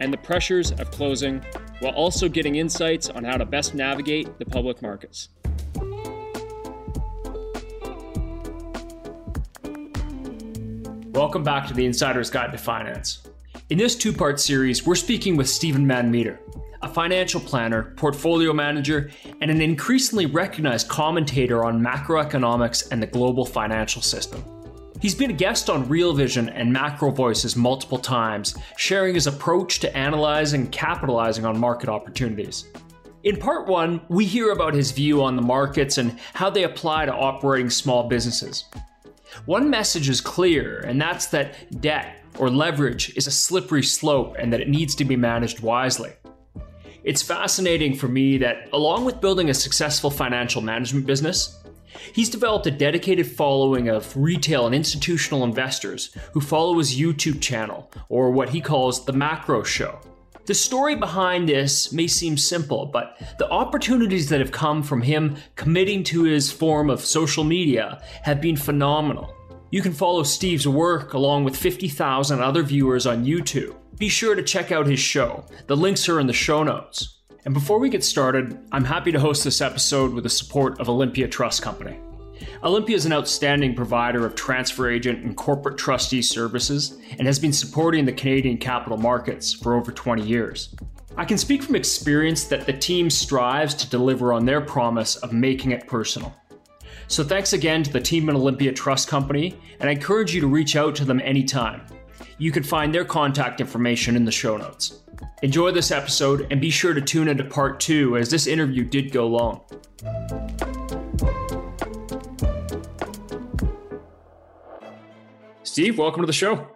and the pressures of closing, while also getting insights on how to best navigate the public markets. Welcome back to the Insider's Guide to Finance. In this two part series, we're speaking with Steven Van Metre, a financial planner, portfolio manager, and an increasingly recognized commentator on macroeconomics and the global financial system. He's been a guest on Real Vision and Macro Voices multiple times, sharing his approach to analyzing and capitalizing on market opportunities. In part one, we hear about his view on the markets and how they apply to operating small businesses. One message is clear, and that's that debt or leverage is a slippery slope and that it needs to be managed wisely. It's fascinating for me that, along with building a successful financial management business, He's developed a dedicated following of retail and institutional investors who follow his YouTube channel, or what he calls the Macro Show. The story behind this may seem simple, but the opportunities that have come from him committing to his form of social media have been phenomenal. You can follow Steve's work along with 50,000 other viewers on YouTube. Be sure to check out his show. The links are in the show notes. And before we get started, I'm happy to host this episode with the support of Olympia Trust Company. Olympia is an outstanding provider of transfer agent and corporate trustee services and has been supporting the Canadian capital markets for over 20 years. I can speak from experience that the team strives to deliver on their promise of making it personal. So thanks again to the team at Olympia Trust Company, and I encourage you to reach out to them anytime. You can find their contact information in the show notes. Enjoy this episode and be sure to tune into part two as this interview did go long. Steve, welcome to the show.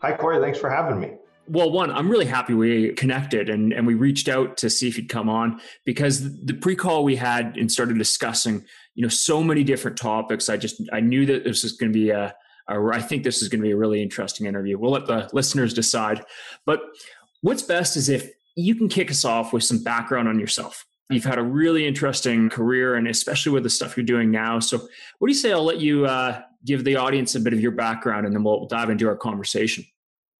Hi, Corey. Thanks for having me. Well, one, I'm really happy we connected and, and we reached out to see if you'd come on because the pre-call we had and started discussing, you know, so many different topics. I just I knew that this was going to be a, a I think this is going to be a really interesting interview. We'll let the listeners decide. But what's best is if you can kick us off with some background on yourself. You've had a really interesting career, and especially with the stuff you're doing now. So, what do you say? I'll let you uh, give the audience a bit of your background, and then we'll dive into our conversation.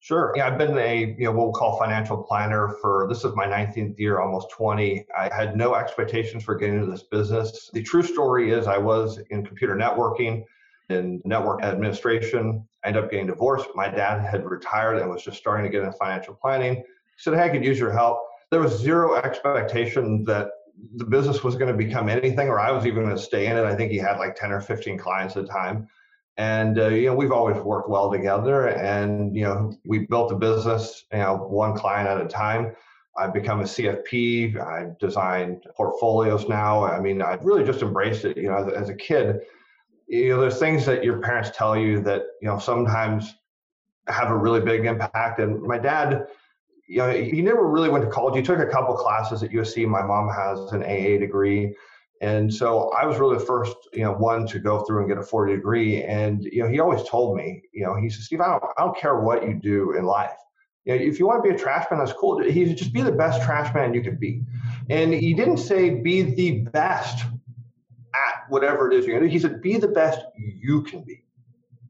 Sure. Yeah, I've been a you know what we'll call financial planner for this is my 19th year, almost 20. I had no expectations for getting into this business. The true story is I was in computer networking and network administration. I ended up getting divorced. My dad had retired and was just starting to get into financial planning said, Hey, I could use your help. There was zero expectation that the business was going to become anything or I was even going to stay in it. I think he had like 10 or 15 clients at the time. And, uh, you know, we've always worked well together and, you know, we built the business, you know, one client at a time. I've become a CFP. I've designed portfolios now. I mean, I've really just embraced it. You know, as, as a kid, you know, there's things that your parents tell you that, you know, sometimes have a really big impact. And my dad, you know, he never really went to college. He took a couple classes at USC. My mom has an AA degree. And so I was really the first, you know, one to go through and get a 40 degree. And, you know, he always told me, you know, he said, Steve, I don't, I don't care what you do in life. You know, if you want to be a trash man, that's cool. He said, just be the best trash man you could be. And he didn't say be the best at whatever it is you're going to do. He said, be the best you can be.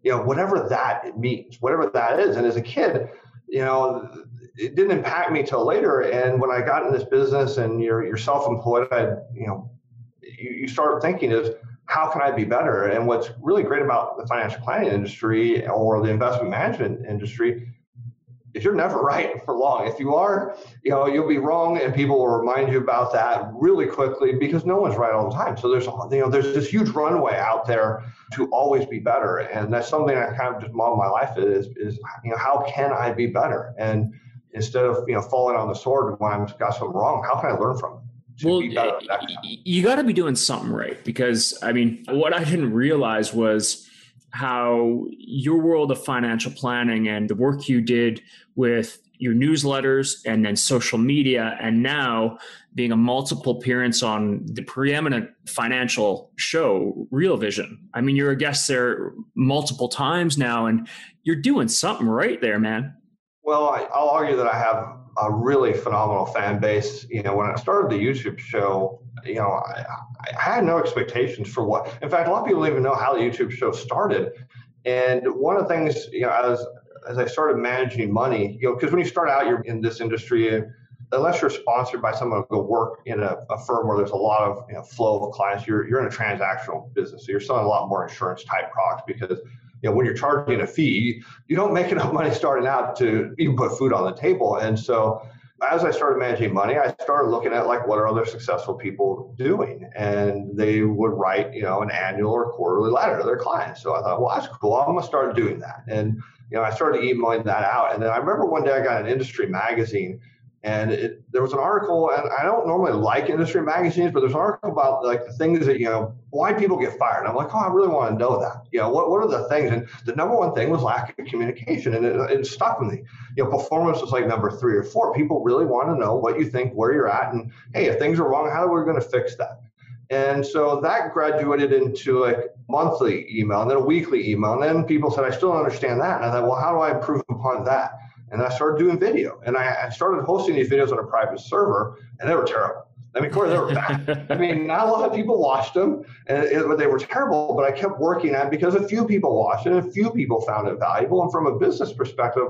You know, whatever that it means, whatever that is. And as a kid, you know, it didn't impact me till later. And when I got in this business and you're, you're self-employed, I, you know, you, you start thinking is how can I be better? And what's really great about the financial planning industry or the investment management industry is you're never right for long. If you are, you know, you'll be wrong and people will remind you about that really quickly because no one's right all the time. So there's, you know, there's this huge runway out there to always be better. And that's something I kind of just model my life is, is, you know, how can I be better? And instead of you know falling on the sword when I've got something wrong, how can I learn from it? Well, you got to be doing something right because I mean, what I didn't realize was how your world of financial planning and the work you did with your newsletters and then social media and now being a multiple appearance on the preeminent financial show real vision i mean you're a guest there multiple times now and you're doing something right there man well I, will argue that i have a really phenomenal fan base you know when i started the youtube show you know I, I had no expectations for what in fact a lot of people don't even know how the youtube show started and one of the things you know as as I started managing money, you know, because when you start out, you're in this industry, unless you're sponsored by someone who go work in a, a, firm where there's a lot of you know, flow of clients, you're you're in a transactional business. So you're selling a lot more insurance type products because you know when you're charging a fee, you don't make enough money starting out to even put food on the table. And so as I started managing money, I started looking at like what are other successful people doing, and they would write you know an annual or quarterly letter to their clients. So I thought, well, that's cool. I'm gonna start doing that, and you know, I started emailing that out. And then I remember one day I got an industry magazine and it, there was an article, and I don't normally like industry magazines, but there's an article about like the things that, you know, why people get fired. I'm like, oh, I really want to know that. You know, what, what are the things? And the number one thing was lack of communication. And it, it stuck with me. You know, performance was like number three or four. People really want to know what you think, where you're at. And hey, if things are wrong, how are we going to fix that? And so that graduated into like monthly email and then a weekly email. And then people said, I still don't understand that. And I thought, well, how do I improve upon that? And I started doing video and I, started hosting these videos on a private server and they were terrible. I mean, Corey, they were bad. I mean, not a lot of people watched them, and it, they were terrible. But I kept working on it because a few people watched it, and a few people found it valuable. And from a business perspective,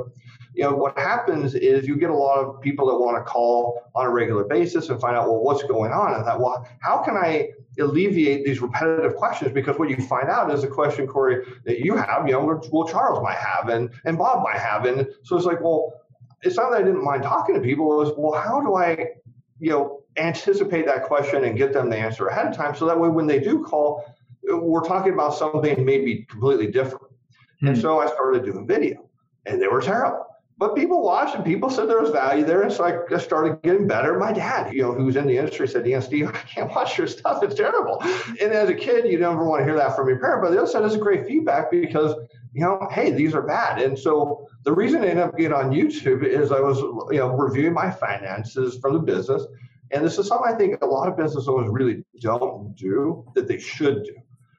you know, what happens is you get a lot of people that want to call on a regular basis and find out, well, what's going on? And that, well, how can I alleviate these repetitive questions? Because what you find out is a question, Corey, that you have, you know, well, Charles might have, and and Bob might have, and so it's like, well, it's not that I didn't mind talking to people. It was, well, how do I, you know, anticipate that question and get them the answer ahead of time, so that way when they do call, we're talking about something maybe completely different. Mm-hmm. And hmm. so I started doing video, and they were terrible but people watched and people said there was value there. And so I just started getting better. My dad, you know, who was in the industry said, yeah, Steve, I can't watch your stuff. It's terrible. And as a kid, you never want to hear that from your parent. But the other side is great feedback because, you know, hey, these are bad. And so the reason I ended up getting on YouTube is I was, you know, reviewing my finances from the business. And this is something I think a lot of business owners really don't do that they should do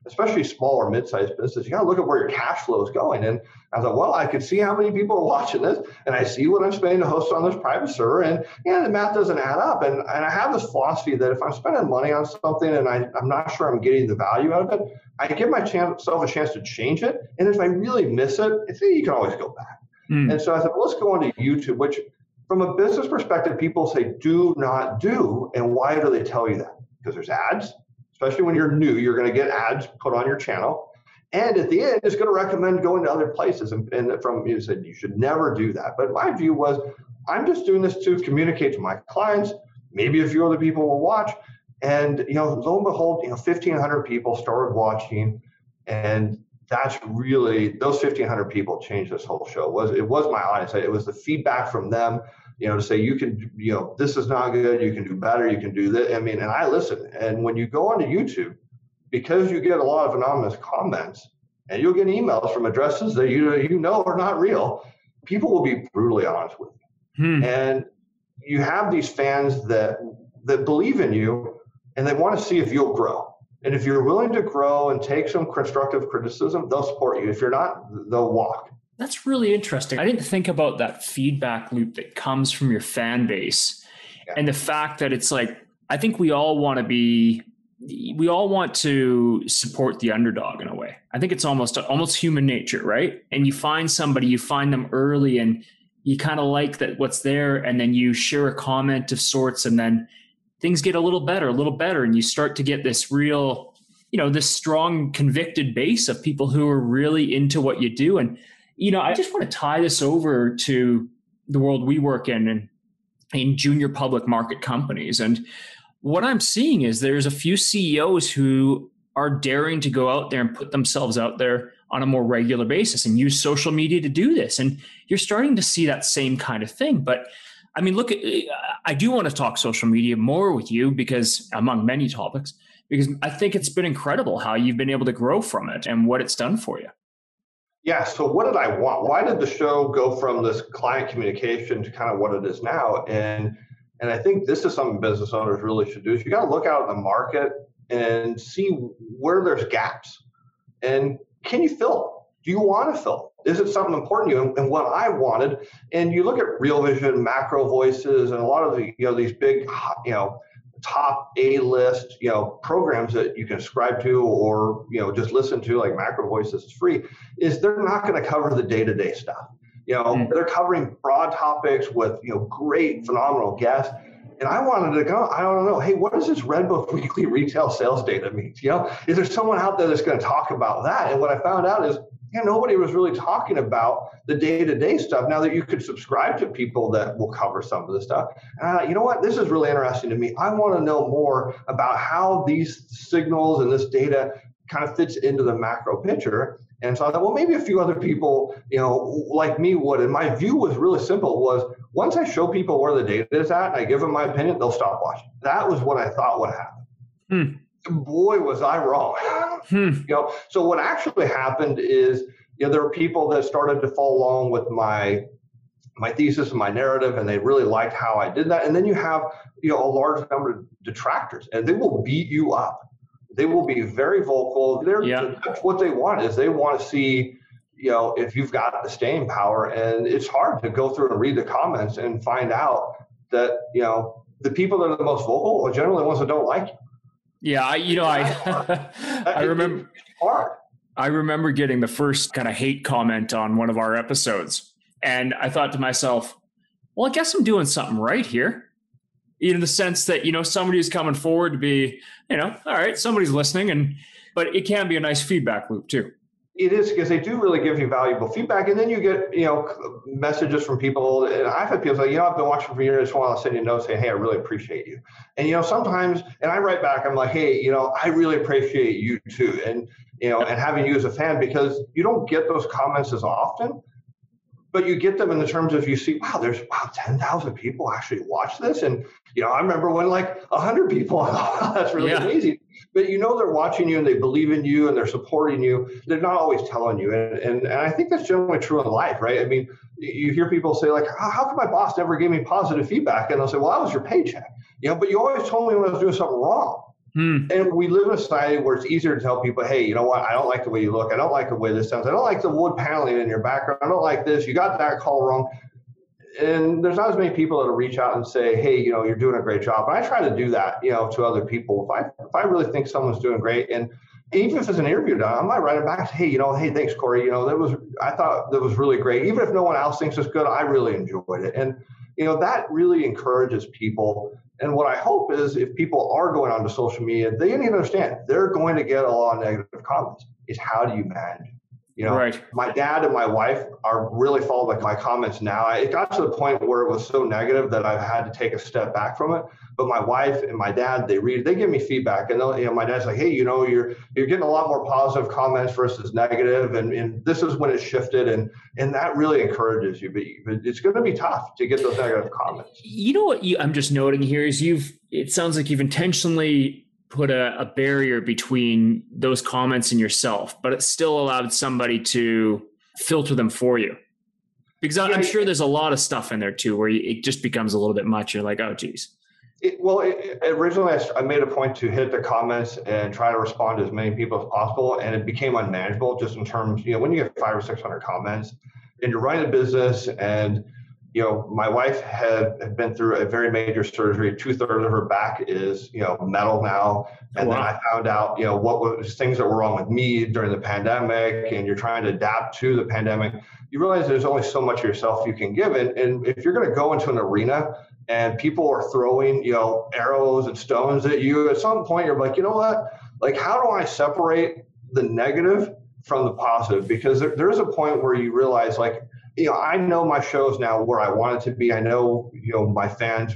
especially small or mid-sized business, you got to look at where your cash flow is going. And I thought, well, I could see how many people are watching this, and I see what I'm spending to host on this private server, and yeah, the math doesn't add up. And, and I have this philosophy that if I'm spending money on something and I, I'm not sure I'm getting the value out of it, I give myself a chance to change it. And if I really miss it, it's, you can always go back. Mm. And so I thought, well, let's go on to YouTube, which from a business perspective, people say do not do. And why do they tell you that? Because there's ads, especially when you're new, you're going to get ads put on your channel. And at the end, it's going to recommend going to other places. And, and from you said you should never do that. But my view was, I'm just doing this to communicate to my clients. Maybe a few other people will watch. And you know, lo and behold, you know, 1,500 people started watching, and that's really those 1,500 people changed this whole show. It was it was my audience? It was the feedback from them you know, to say you can, you know, this is not good, you can do better, you can do this. I mean, and I listen. And when you go onto YouTube, because you get a lot of anonymous comments and you'll get emails from addresses that you you know are not real, people will be brutally honest with you. Hmm. And you have these fans that that believe in you and they want to see if you'll grow. And if you're willing to grow and take some constructive criticism, they'll support you. If you're not, they'll walk. That's really interesting. I didn't think about that feedback loop that comes from your fan base yeah. and the fact that it's like, I think we all want to be we all want to support the underdog in a way. I think it's almost almost human nature, right? And you find somebody, you find them early and you kind of like that what's there and then you share a comment of sorts and then things get a little better, a little better and you start to get this real, you know, this strong convicted base of people who are really into what you do and you know, I just want to tie this over to the world we work in and in junior public market companies. And what I'm seeing is there's a few CEOs who are daring to go out there and put themselves out there on a more regular basis and use social media to do this. And you're starting to see that same kind of thing. But I mean, look, I do want to talk social media more with you because, among many topics, because I think it's been incredible how you've been able to grow from it and what it's done for you. Yeah. So what did I want? Why did the show go from this client communication to kind of what it is now? And and I think this is something business owners really should do is you got to look out in the market and see where there's gaps and can you fill Do you want to fill Is it something important to you? And what I wanted, and you look at Real Vision, Macro Voices, and a lot of the you know these big you know top A list, you know, programs that you can subscribe to or, you know, just listen to like Macro Voices is free, is they're not going to cover the day-to-day stuff. You know, mm. they're covering broad topics with, you know, great, phenomenal guests. And I wanted to go, I don't know, hey, what does this Redbook weekly retail sales data mean? You know, is there someone out there that's going to talk about that? And what I found out is yeah, nobody was really talking about the day-to-day stuff. Now that you could subscribe to people that will cover some of the stuff, uh, you know what? This is really interesting to me. I want to know more about how these signals and this data kind of fits into the macro picture. And so I thought, well, maybe a few other people, you know, like me would. And my view was really simple: was once I show people where the data is at, and I give them my opinion, they'll stop watching. That was what I thought would happen. Hmm boy was I wrong. Hmm. You know, so what actually happened is, you know, there were people that started to follow along with my my thesis and my narrative, and they really liked how I did that. And then you have, you know, a large number of detractors, and they will beat you up. They will be very vocal. They're yeah. that's what they want is they want to see, you know, if you've got the staying power. And it's hard to go through and read the comments and find out that, you know, the people that are the most vocal are generally the ones that don't like you. Yeah, I, you know, I I remember I remember getting the first kind of hate comment on one of our episodes, and I thought to myself, "Well, I guess I'm doing something right here." In the sense that you know somebody's coming forward to be, you know, all right, somebody's listening, and but it can be a nice feedback loop too. It is because they do really give you valuable feedback, and then you get you know messages from people. And I've had people say, you know, I've been watching for years. While I just want to send you a note saying, hey, I really appreciate you. And you know, sometimes, and I write back, I'm like, hey, you know, I really appreciate you too, and you know, and having you as a fan because you don't get those comments as often but you get them in the terms of you see, wow, there's wow, 10,000 people actually watch this. And, you know, I remember when like 100 people, that's really yeah. amazing. But you know, they're watching you and they believe in you and they're supporting you. They're not always telling you. And, and, and I think that's generally true in life, right? I mean, you hear people say, like, how come my boss never gave me positive feedback? And they'll say, well, that was your paycheck. You know, but you always told me when I was doing something wrong. Hmm. And we live in a society where it's easier to tell people, hey, you know what? I don't like the way you look. I don't like the way this sounds. I don't like the wood paneling in your background. I don't like this. You got that call wrong. And there's not as many people that'll reach out and say, hey, you know, you're doing a great job. And I try to do that, you know, to other people. If I if I really think someone's doing great, and even if it's an interview done, I might write it back. Hey, you know, hey, thanks, Corey. You know, that was I thought that was really great. Even if no one else thinks it's good, I really enjoyed it. And you know, that really encourages people and what I hope is if people are going onto social media, they need to understand they're going to get a lot of negative comments. Is how do you manage? You know, right. my dad and my wife are really following like my comments now. It got to the point where it was so negative that I've had to take a step back from it. But my wife and my dad, they read, they give me feedback, and you know, my dad's like, "Hey, you know, you're you're getting a lot more positive comments versus negative, and, and this is when it shifted, and and that really encourages you. But it's going to be tough to get those negative comments. You know what? You, I'm just noting here is you've. It sounds like you've intentionally put a, a barrier between those comments and yourself, but it still allowed somebody to filter them for you. Because I'm sure there's a lot of stuff in there too where it just becomes a little bit much. You're like, oh, geez. It, well, it, originally I, I, made a point to hit the comments and try to respond to as many people as possible, and it became unmanageable just in terms, you know, when you get five or six hundred comments, and you're running a business, and you know, my wife had, had been through a very major surgery. Two thirds of her back is, you know, metal now. And wow. then I found out, you know, what was things that were wrong with me during the pandemic. And you're trying to adapt to the pandemic. You realize there's only so much of yourself you can give. And, and if you're going to go into an arena and people are throwing, you know, arrows and stones at you, at some point you're like, you know what? Like, how do I separate the negative from the positive? Because there, there's a point where you realize, like, you know, I know my shows now where I want it to be. I know, you know, my fans,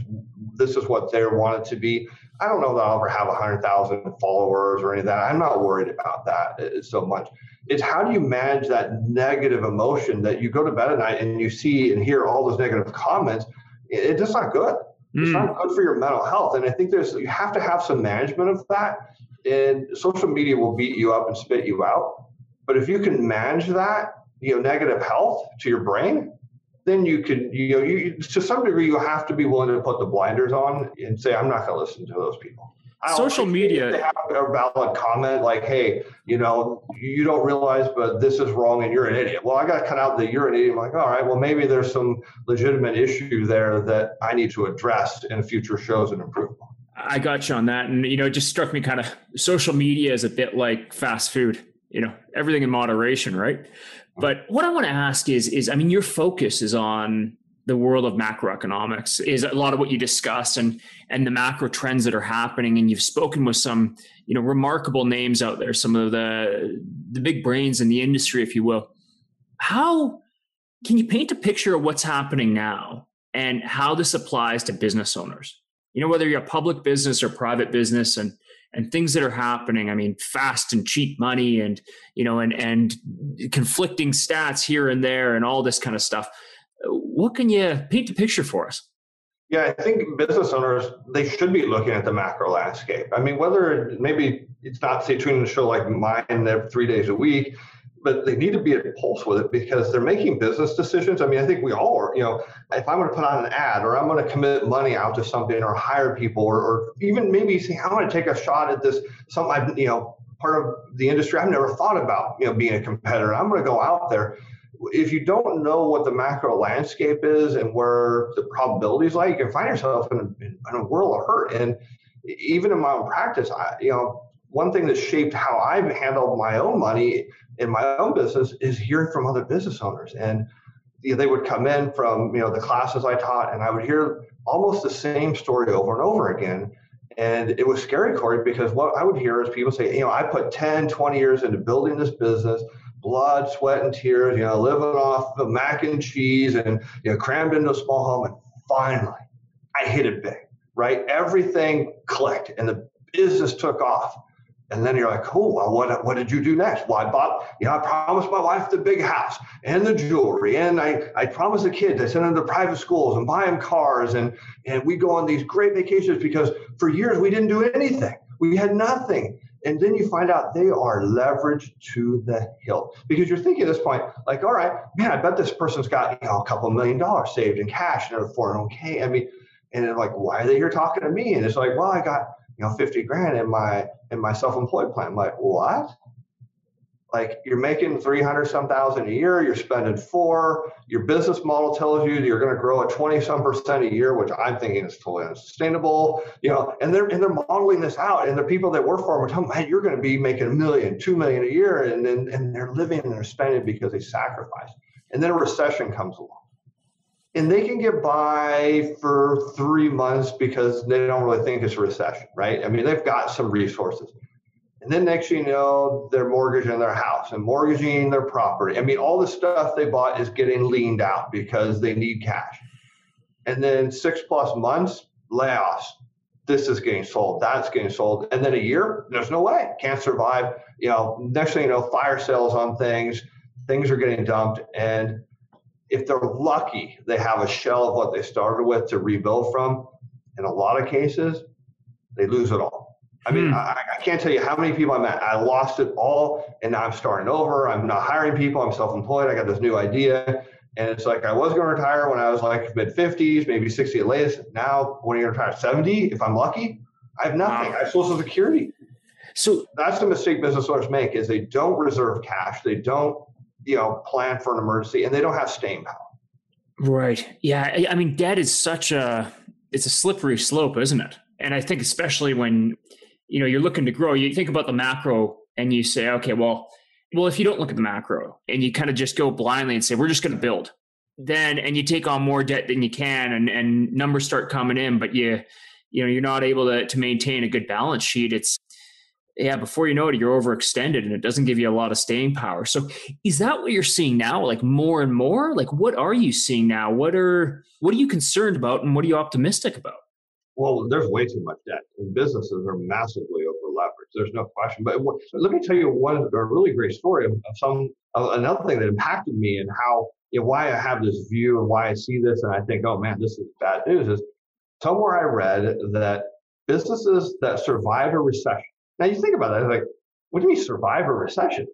this is what they want it to be. I don't know that I'll ever have 100,000 followers or any of that. I'm not worried about that uh, so much. It's how do you manage that negative emotion that you go to bed at night and you see and hear all those negative comments? It's just not good. Mm. It's not good for your mental health. And I think there's, you have to have some management of that. And social media will beat you up and spit you out. But if you can manage that you know negative health to your brain, then you can you know you to some degree you have to be willing to put the blinders on and say I'm not going to listen to those people. Social media. They have a valid comment like, "Hey, you know, you don't realize, but this is wrong, and you're an idiot." Well, I got to cut out the "you're an idiot." I'm like, all right, well, maybe there's some legitimate issue there that I need to address in future shows and improve. I got you on that, and you know, it just struck me kind of social media is a bit like fast food. You know, everything in moderation, right? But what I want to ask is, is I mean, your focus is on the world of macroeconomics is a lot of what you discuss and and the macro trends that are happening. And you've spoken with some you know remarkable names out there some of the the big brains in the industry if you will. How can you paint a picture of what's happening now and how this applies to business owners? You know whether you're a public business or private business and and things that are happening i mean fast and cheap money and you know and and conflicting stats here and there and all this kind of stuff what can you paint a picture for us? Yeah, I think business owners they should be looking at the macro landscape. I mean, whether maybe it's not say tuning in a show like mine every three days a week, but they need to be at pulse with it because they're making business decisions. I mean, I think we all are. You know, if I'm going to put on an ad or I'm going to commit money out to something or hire people or, or even maybe say I want to take a shot at this something I've you know part of the industry I've never thought about. You know, being a competitor. I'm going to go out there if you don't know what the macro landscape is and where the probabilities lie, you can find yourself in a, in a world of hurt. And even in my own practice, I, you know, one thing that shaped how I've handled my own money in my own business is hearing from other business owners. And you know, they would come in from you know the classes I taught, and I would hear almost the same story over and over again. And it was scary, Corey, because what I would hear is people say, you know, I put 10, 20 years into building this business blood, sweat, and tears, you know, living off of mac and cheese and, you know, crammed into a small home. And finally, I hit it big, right? Everything clicked and the business took off. And then you're like, cool, well, what, what did you do next? Well, I bought, you know, I promised my wife the big house and the jewelry. And I, I promised the kids, I sent them to private schools and buy them cars. And, and we go on these great vacations because for years we didn't do anything. We had nothing. And then you find out they are leveraged to the hilt because you're thinking at this point, like, all right, man, I bet this person's got you know a couple million dollars saved in cash in a 401k. I mean, and they're like, why are they here talking to me? And it's like, well, I got you know 50 grand in my in my self-employed plan. I'm like, what? like you're making 300 some thousand a year you're spending four your business model tells you that you're going to grow at 20 some percent a year which i'm thinking is totally unsustainable you know and they're and they're modeling this out and the people that work for them are telling man you're going to be making a million two million a year and then and they're living and they're spending because they sacrifice and then a recession comes along and they can get by for three months because they don't really think it's a recession right i mean they've got some resources and then next you know, they're mortgaging their house and mortgaging their property. I mean, all the stuff they bought is getting leaned out because they need cash. And then six plus months, layoffs. This is getting sold, that's getting sold. And then a year, there's no way. Can't survive. You know, next thing you know, fire sales on things, things are getting dumped. And if they're lucky, they have a shell of what they started with to rebuild from. In a lot of cases, they lose it all I mean, hmm. I, I, can't tell you how many people I met. I lost it all, and now I'm starting over. I'm not hiring people. I'm self-employed. I got this new idea, and it's like I was going to retire when I was like mid 50s, maybe 60 at latest. Now, when are you retire? 70, if I'm lucky. I have nothing. Wow. I have Social Security. So that's the mistake business owners make: is they don't reserve cash, they don't, you know, plan for an emergency, and they don't have staying power. Right. Yeah. I mean, debt is such a it's a slippery slope, isn't it? And I think especially when you know you're looking to grow you think about the macro and you say okay well well if you don't look at the macro and you kind of just go blindly and say we're just going to build then and you take on more debt than you can and and numbers start coming in but you you know you're not able to to maintain a good balance sheet it's yeah before you know it you're overextended and it doesn't give you a lot of staying power so is that what you're seeing now like more and more like what are you seeing now what are what are you concerned about and what are you optimistic about well, there's way too much debt, and businesses are massively over leveraged. There's no question. But let me tell you one a really great story of, some of another thing that impacted me and how you know, why I have this view and why I see this, and I think, oh man, this is bad news. Is somewhere I read that businesses that survive a recession. Now you think about that, like, what do you mean survive a recession?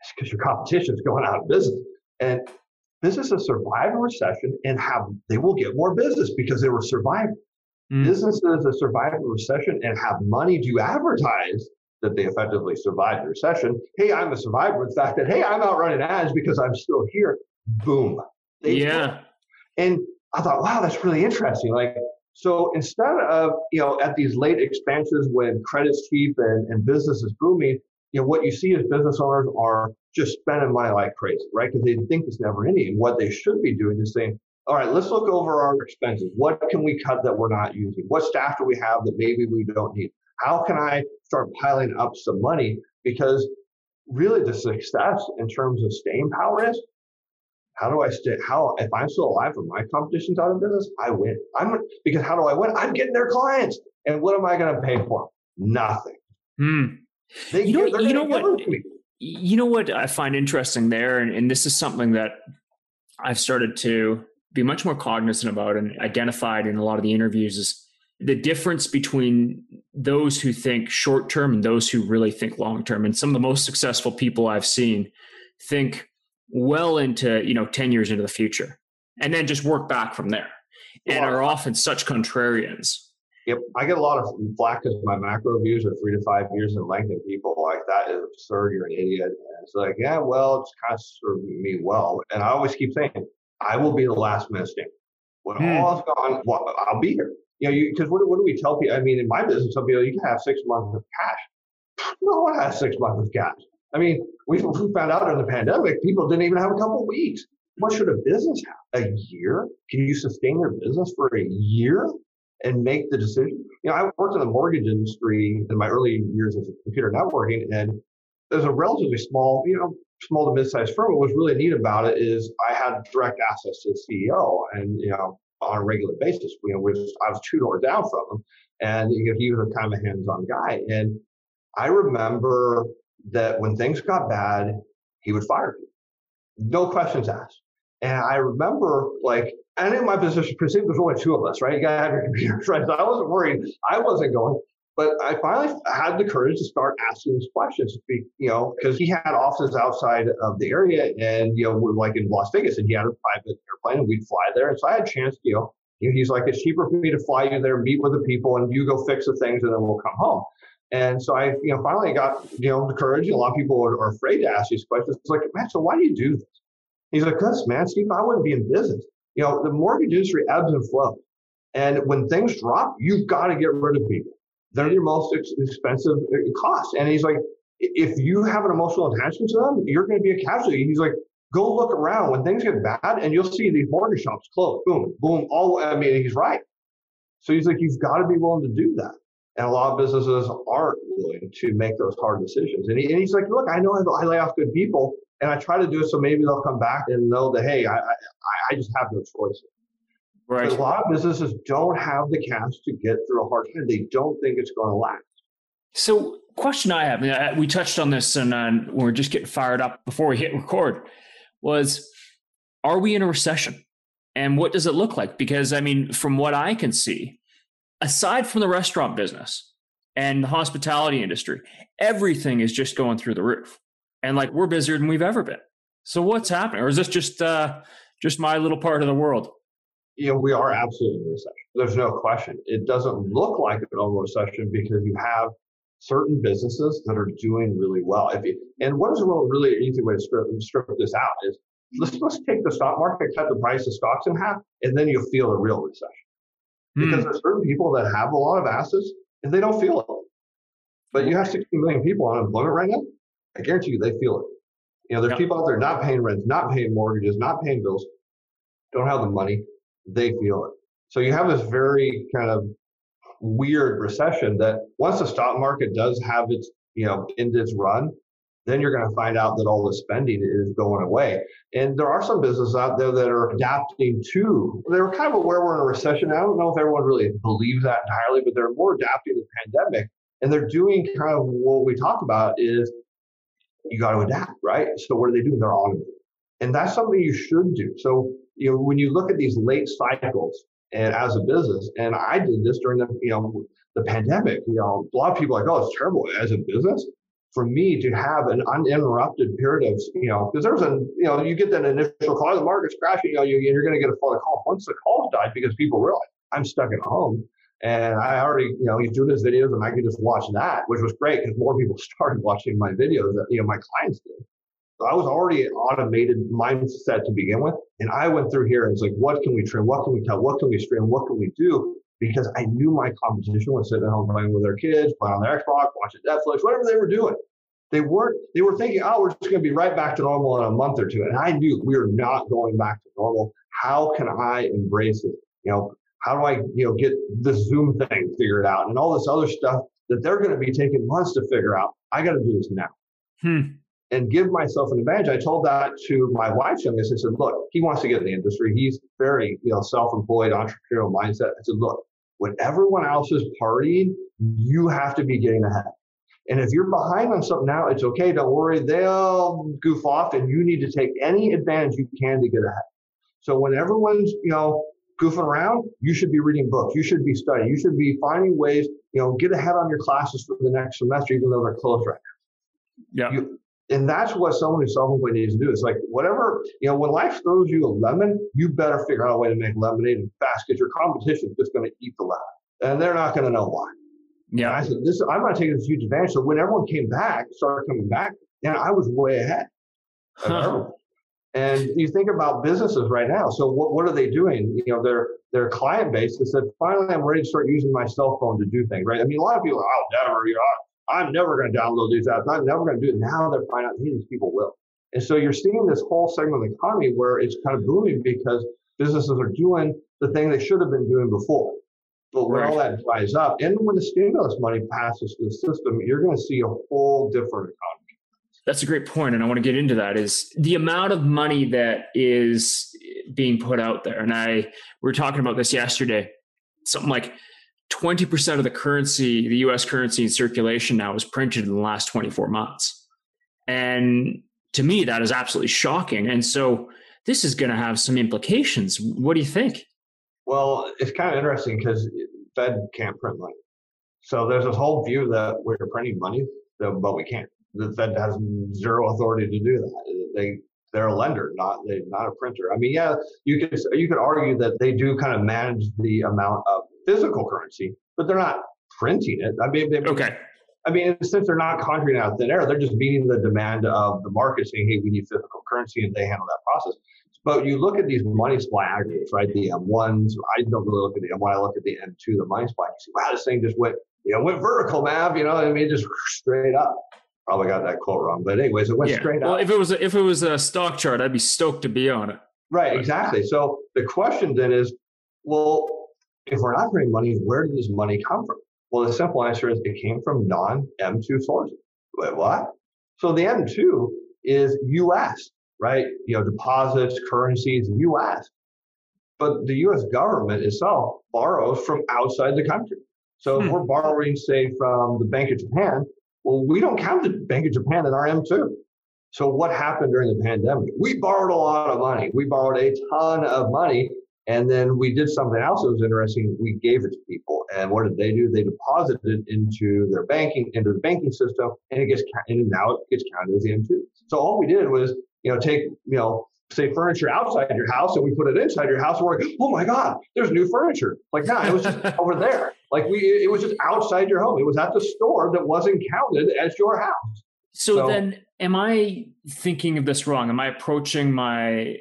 It's because your competition is going out of business. And businesses survive a recession and have they will get more business because they were surviving. Mm. Businesses that survive a recession and have money to advertise that they effectively survived the recession. Hey, I'm a survivor. In fact, that hey, I'm out running ads because I'm still here. Boom. They yeah. And I thought, wow, that's really interesting. Like, so instead of, you know, at these late expansions when credit's cheap and, and business is booming, you know, what you see is business owners are just spending money like crazy, right? Because they think it's never ending. What they should be doing is saying, all right, let's look over our expenses. What can we cut that we're not using? What staff do we have that maybe we don't need? How can I start piling up some money? Because really the success in terms of staying power is how do I stay? How if I'm still alive and my competition's out of business, I win. I'm because how do I win? I'm getting their clients, and what am I going to pay for? Nothing. Hmm. They, you know, you know what? You know what I find interesting there, and, and this is something that I've started to be much more cognizant about and identified in a lot of the interviews is the difference between those who think short term and those who really think long term. And some of the most successful people I've seen think well into, you know, 10 years into the future and then just work back from there and are often such contrarians. Yep. I get a lot of flack because my macro views are three to five years in length, and people like that is absurd. You're an idiot. And it's like, yeah, well, it's kind of serving me well. And I always keep saying, I will be the last man standing. When hmm. all is gone, well, I'll be here. You know, because what, what do we tell people? I mean, in my business, some people, you can have six months of cash. No one has six months of cash. I mean, we, we found out in the pandemic, people didn't even have a couple weeks. What should a business have? A year? Can you sustain your business for a year and make the decision? You know, I worked in the mortgage industry in my early years of computer networking, and there's a relatively small, you know, small to mid-sized firm. What was really neat about it is I had direct access to the CEO, and you know, on a regular basis. You know, which I was two doors down from him, and you know, he was a kind of hands-on guy. And I remember that when things got bad, he would fire me. no questions asked. And I remember like, and in my position, presumed there's only two of us, right? You gotta have your computers, right? So I wasn't worried. I wasn't going. But I finally had the courage to start asking these questions, you know, because he had offices outside of the area and, you know, we're like in Las Vegas and he had a private airplane and we'd fly there. And so I had a chance, you know, he's like, it's cheaper for me to fly you there, meet with the people, and you go fix the things and then we'll come home. And so I, you know, finally got, you know, the courage. A lot of people are, are afraid to ask these questions. It's like, man, so why do you do this? He's like, because, man, Steve, I wouldn't be in business. You know, the mortgage industry ebbs and flows. And when things drop, you've got to get rid of people. They're your most expensive uh, cost. And he's like, if you have an emotional attachment to them, you're going to be a casualty. He's like, go look around when things get bad and you'll see these mortgage shops close. Boom, boom. All, I mean, he's right. So he's like, you've got to be willing to do that. And a lot of businesses aren't willing to make those hard decisions. And, he, and he's like, look, I know I, lay off good people and I try to do it so maybe they'll come back and know that, hey, I, I, I just have no choice. Right. a lot of businesses don't have the cash to get through a hard time. They don't think it's going to last. So, question I have, we touched on this and uh, we are just getting fired up before we hit record, was are we in a recession? And what does it look like? Because, I mean, from what I can see, aside from the restaurant business and the hospitality industry, everything is just going through the roof. And like we're busier than we've ever been. So what's happening? Or is this just uh, just my little part of the world? You know, we are absolutely in a recession. There's no question. It doesn't look like an over recession because you have certain businesses that are doing really well. If you, and what is a really easy way to strip, strip this out is let's let's take the stock market, cut the price of stocks in half, and then you'll feel a real recession because mm. there's certain people that have a lot of assets and they don't feel it. But you have 60 million people on unemployment right now. I guarantee you they feel it. You know, there's people out there not paying rent, not paying mortgages, not paying bills, don't have the money. They feel it. So you have this very kind of weird recession that once the stock market does have its, you know, end its run, then you're going to find out that all the spending is going away. And there are some businesses out there that are adapting to, they're kind of aware we're in a recession. I don't know if everyone really believes that entirely, but they're more adapting to the pandemic. And they're doing kind of what we talked about is you got to adapt, right? So what are they doing? They're it. And that's something you should do. So, you know, when you look at these late cycles and as a business, and I did this during the, you know, the pandemic, you know, a lot of people are like, oh, it's terrible as a business for me to have an uninterrupted period of, you know, because there's a, you know, you get that initial call, the market's crashing, you know, you, you're going to get a flood of calls. Once the calls died, because people realize I'm stuck at home and I already, you know, he's doing his videos and I can just watch that, which was great because more people started watching my videos that, you know, my clients did. So I was already an automated mindset to begin with. And I went through here and it's like, what can we trim? What can we tell? What can we stream? What can we do? Because I knew my competition was sitting at home playing with their kids, playing on their Xbox, watching Netflix, whatever they were doing. They weren't, they were thinking, oh, we're just going to be right back to normal in a month or two. And I knew we were not going back to normal. How can I embrace it? You know, how do I, you know, get the Zoom thing figured out and all this other stuff that they're going to be taking months to figure out? I got to do this now. Hmm and give myself an advantage. I told that to my wife's youngest. I said, look, he wants to get in the industry. He's very, you know, self-employed, entrepreneurial mindset. I said, look, when everyone else is partying, you have to be getting ahead. And if you're behind on something now, it's okay. Don't worry. They'll goof off and you need to take any advantage you can to get ahead. So when everyone's, you know, goofing around, you should be reading books. You should be studying. You should be finding ways, you know, get ahead on your classes for the next semester, even though they're closed right now. Yeah. You, and that's what someone who's self-employed needs to do. It's like whatever, you know, when life throws you a lemon, you better figure out a way to make lemonade and fast because your competition is just going to eat the lemon. And they're not going to know why. Yeah. And I said, this I'm going to take this huge advantage. So when everyone came back, started coming back, and I was way ahead. Huh. And you think about businesses right now. So what, what are they doing? You know, their their client base has said, finally, I'm ready to start using my cell phone to do things, right? I mean, a lot of people, are, oh, never, you know, I'm never going to download these apps. I'm never going to do it. Now they're finding out, hey, these people will. And so you're seeing this whole segment of the economy where it's kind of booming because businesses are doing the thing they should have been doing before. But when right. all that dries up, and when the stimulus money passes through the system, you're going to see a whole different economy. That's a great point, and I want to get into that. Is the amount of money that is being put out there, and I we were talking about this yesterday. Something like 20% of the currency, the US currency in circulation now is printed in the last 24 months. And to me, that is absolutely shocking. And so this is going to have some implications. What do you think? Well, it's kind of interesting because Fed can't print money. So there's this whole view that we're printing money, but we can't. The Fed has zero authority to do that. They they're a lender, not they not a printer. I mean, yeah, you could you could argue that they do kind of manage the amount of physical currency, but they're not printing it. I mean, they, okay. I mean, since they're not conjuring out thin air, they're just meeting the demand of the market, saying, "Hey, we need physical currency," and they handle that process. But you look at these money supply aggregates, right? The M1s. I don't really look at the M1. I look at the M2, the money supply. You see, wow, this thing just went, you know, went vertical, Mav. You know, I mean, just straight up. Probably got that quote wrong, but anyways, it went yeah. straight well, up. Well, if it was a, if it was a stock chart, I'd be stoked to be on it. Right, exactly. So the question then is, well, if we're not printing money, where did this money come from? Well, the simple answer is it came from non M2 sources. Wait, what? So the M2 is US, right? You know, deposits, currencies, US. But the US government itself borrows from outside the country. So hmm. if we're borrowing, say, from the Bank of Japan, well, we don't count the Bank of Japan in our M2. So what happened during the pandemic? We borrowed a lot of money. We borrowed a ton of money and then we did something else that was interesting. We gave it to people, and what did they do? They deposited it into their banking, into the banking system, and it gets and now it gets counted as the M2. So all we did was, you know, take, you know, say furniture outside your house, and we put it inside your house. And we're like, oh my god, there's new furniture. Like, no, it was just over there. Like we, it was just outside your home. It was at the store that wasn't counted as your house. So, so then, am I thinking of this wrong? Am I approaching my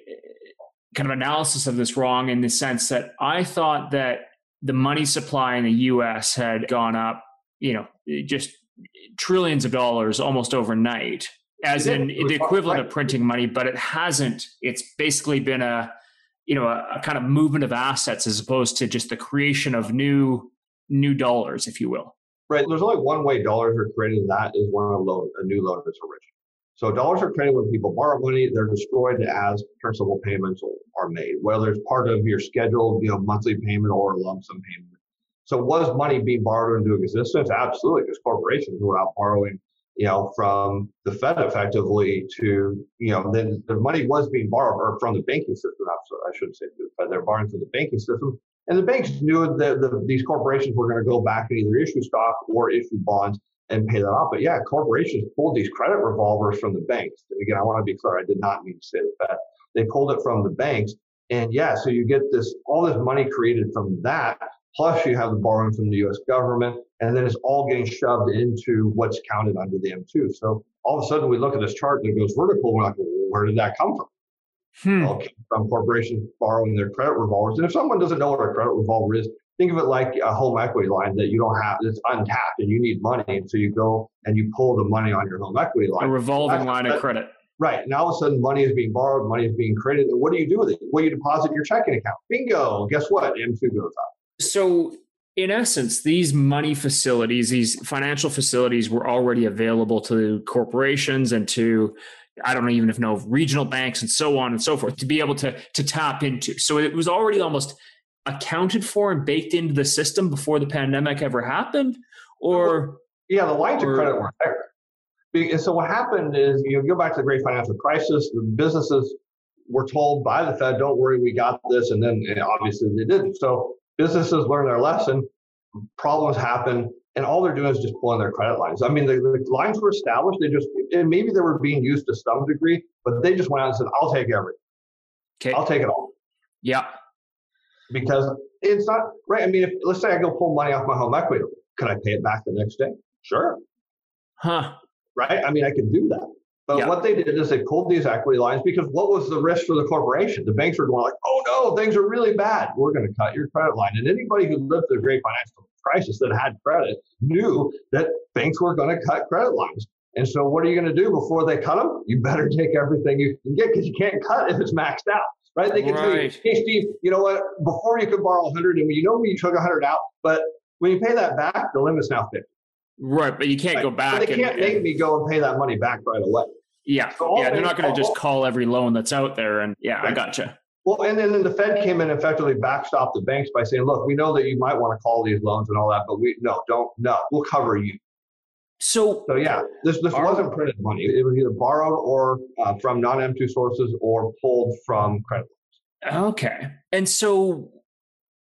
kind of analysis of this wrong in the sense that I thought that the money supply in the US had gone up, you know, just trillions of dollars almost overnight, as in the equivalent of printing money, but it hasn't. It's basically been a, you know, a, a kind of movement of assets as opposed to just the creation of new new dollars, if you will. Right. There's only one way dollars are created, and that is when a loan, a new loan is originated. So dollars are created when people borrow money. They're destroyed as principal payments are made, whether it's part of your scheduled, you know, monthly payment or lump sum payment. So was money being borrowed into existence? Absolutely, because corporations were out borrowing, you know, from the Fed effectively to, you know, then the money was being borrowed or from the banking system. I shouldn't say the Fed. They're borrowing from the banking system. And the banks knew that the, these corporations were going to go back and either issue stock or issue bonds and pay that off. But yeah, corporations pulled these credit revolvers from the banks. And again, I want to be clear. I did not mean to say that. They pulled it from the banks. And yeah, so you get this, all this money created from that. Plus you have the borrowing from the U.S. government. And then it's all getting shoved into what's counted under the M2. So all of a sudden we look at this chart and it goes vertical. We're like, well, where did that come from? Hmm. Well, from corporations borrowing their credit revolvers. And if someone doesn't know what a credit revolver is, think of it like a home equity line that you don't have, it's untapped and you need money. And so you go and you pull the money on your home equity line. A revolving line of credit. Right. Now all of a sudden money is being borrowed, money is being created. And what do you do with it? Well, you deposit your checking account. Bingo. Guess what? M2 goes up. So in essence, these money facilities, these financial facilities were already available to corporations and to I don't know even know regional banks and so on and so forth to be able to to tap into. So it was already almost accounted for and baked into the system before the pandemic ever happened, or yeah, the lines or, of credit weren't there. And so what happened is you know, go back to the great financial crisis. The businesses were told by the Fed, "Don't worry, we got this," and then and obviously they didn't. So businesses learned their lesson. Problems happen and all they're doing is just pulling their credit lines. I mean, the, the lines were established. They just, and maybe they were being used to some degree, but they just went out and said, "I'll take everything. Okay, I'll take it all." Yeah, because it's not right. I mean, if let's say I go pull money off my home equity, can I pay it back the next day? Sure. Huh. Right. I mean, I can do that. But yeah. what they did is they pulled these equity lines because what was the risk for the corporation? The banks were going like, "Oh no, things are really bad. We're going to cut your credit line." And anybody who lived through the great financial crisis that had credit knew that banks were going to cut credit lines. And so, what are you going to do before they cut them? You better take everything you can get because you can't cut if it's maxed out, right? They can right. tell you, hey, Steve, you know what? Before you could borrow 100, and you know when you took 100 out, but when you pay that back, the limit's now 50. Right, but you can't right. go back. they can't and, make and, me go and pay that money back right away. Yeah, so yeah, they're not going to just call every loan that's out there. And yeah, right. I gotcha. Well, and then the Fed came in and effectively backstopped the banks by saying, look, we know that you might want to call these loans and all that, but we no, don't, no, we'll cover you. So, so yeah, this this wasn't printed money. It was either borrowed or uh, from non M2 sources or pulled from credit loans. Okay, and so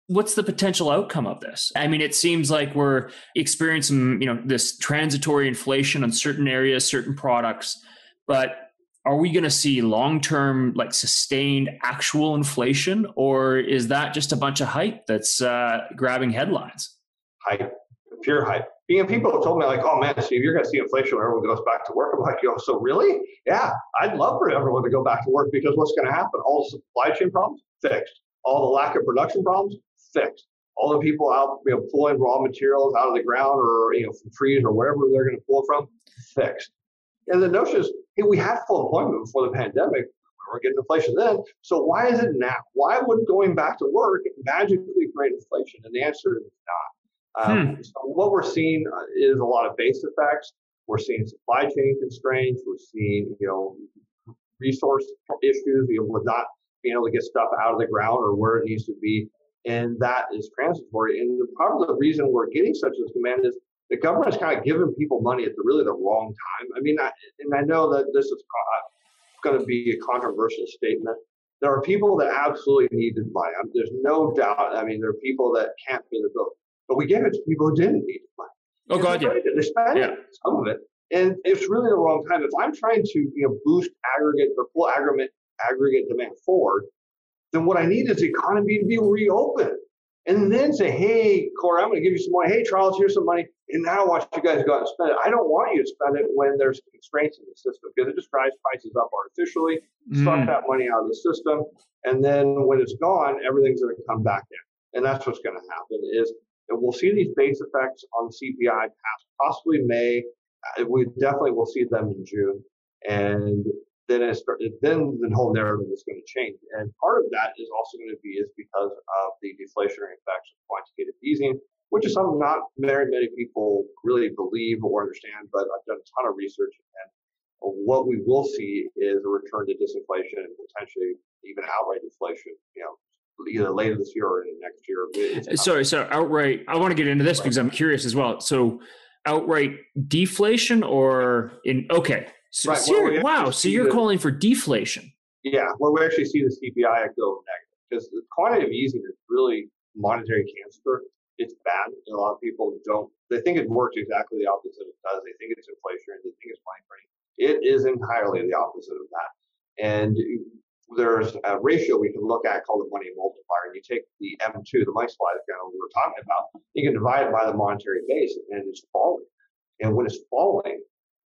what's the potential outcome of this? I mean, it seems like we're experiencing, you know, this transitory inflation on certain areas, certain products, but are we going to see long-term like sustained actual inflation or is that just a bunch of hype that's uh, grabbing headlines hype pure hype you know, people mm. have told me like oh man steve you're going to see inflation when everyone goes back to work i'm like yo so really yeah i'd love for everyone to go back to work because what's going to happen all the supply chain problems fixed all the lack of production problems fixed all the people out you know pulling raw materials out of the ground or you know from trees or wherever they're going to pull from fixed and the notion is, hey, we had full employment before the pandemic. We're getting inflation then. So why is it now? Why would going back to work magically create inflation? And the answer is not. Um, hmm. So what we're seeing uh, is a lot of base effects. We're seeing supply chain constraints. We're seeing, you know, resource issues, you know, with not being able to get stuff out of the ground or where it needs to be. And that is transitory. And the, probably the reason we're getting such a demand is the government's kind of giving people money at the really the wrong time. I mean, I, and I know that this is going to be a controversial statement. There are people that absolutely need the money. There's no doubt. I mean, there are people that can't pay the bill, but we gave it to people who didn't need the money. Oh God, yeah. They spent yeah. some of it, and it's really the wrong time. If I'm trying to you know boost aggregate or pull aggregate aggregate demand forward, then what I need is the economy to be reopened and then say, hey, Corey, I'm going to give you some money. Hey, Charles, here's some money. And now I want you guys to go out and spend it. I don't want you to spend it when there's constraints in the system because it just drives prices up artificially, mm. suck that money out of the system. And then when it's gone, everything's going to come back in. And that's what's going to happen is we'll see these base effects on CPI possibly May. Uh, we definitely will see them in June. And then it then the whole narrative is going to change. And part of that is also going to be is because of the deflationary effects of quantitative easing, which is something not very many people really believe or understand. But I've done a ton of research, and what we will see is a return to disinflation and potentially even outright inflation. You know, either later this year or next year. Uh, sorry, so outright. I want to get into this right. because I'm curious as well. So outright deflation or in okay so, right. wow. So you're the, calling for deflation. Yeah, where we actually see the CPI go negative because the quantitative easing is really monetary cancer. It's bad. And a lot of people don't They think it works exactly the opposite it does. They think it's inflationary. They think it's money printing. It is entirely the opposite of that. And there's a ratio we can look at called the money multiplier. And you take the M2, the money supply that we were talking about, you can divide it by the monetary base, and it's falling. And when it's falling,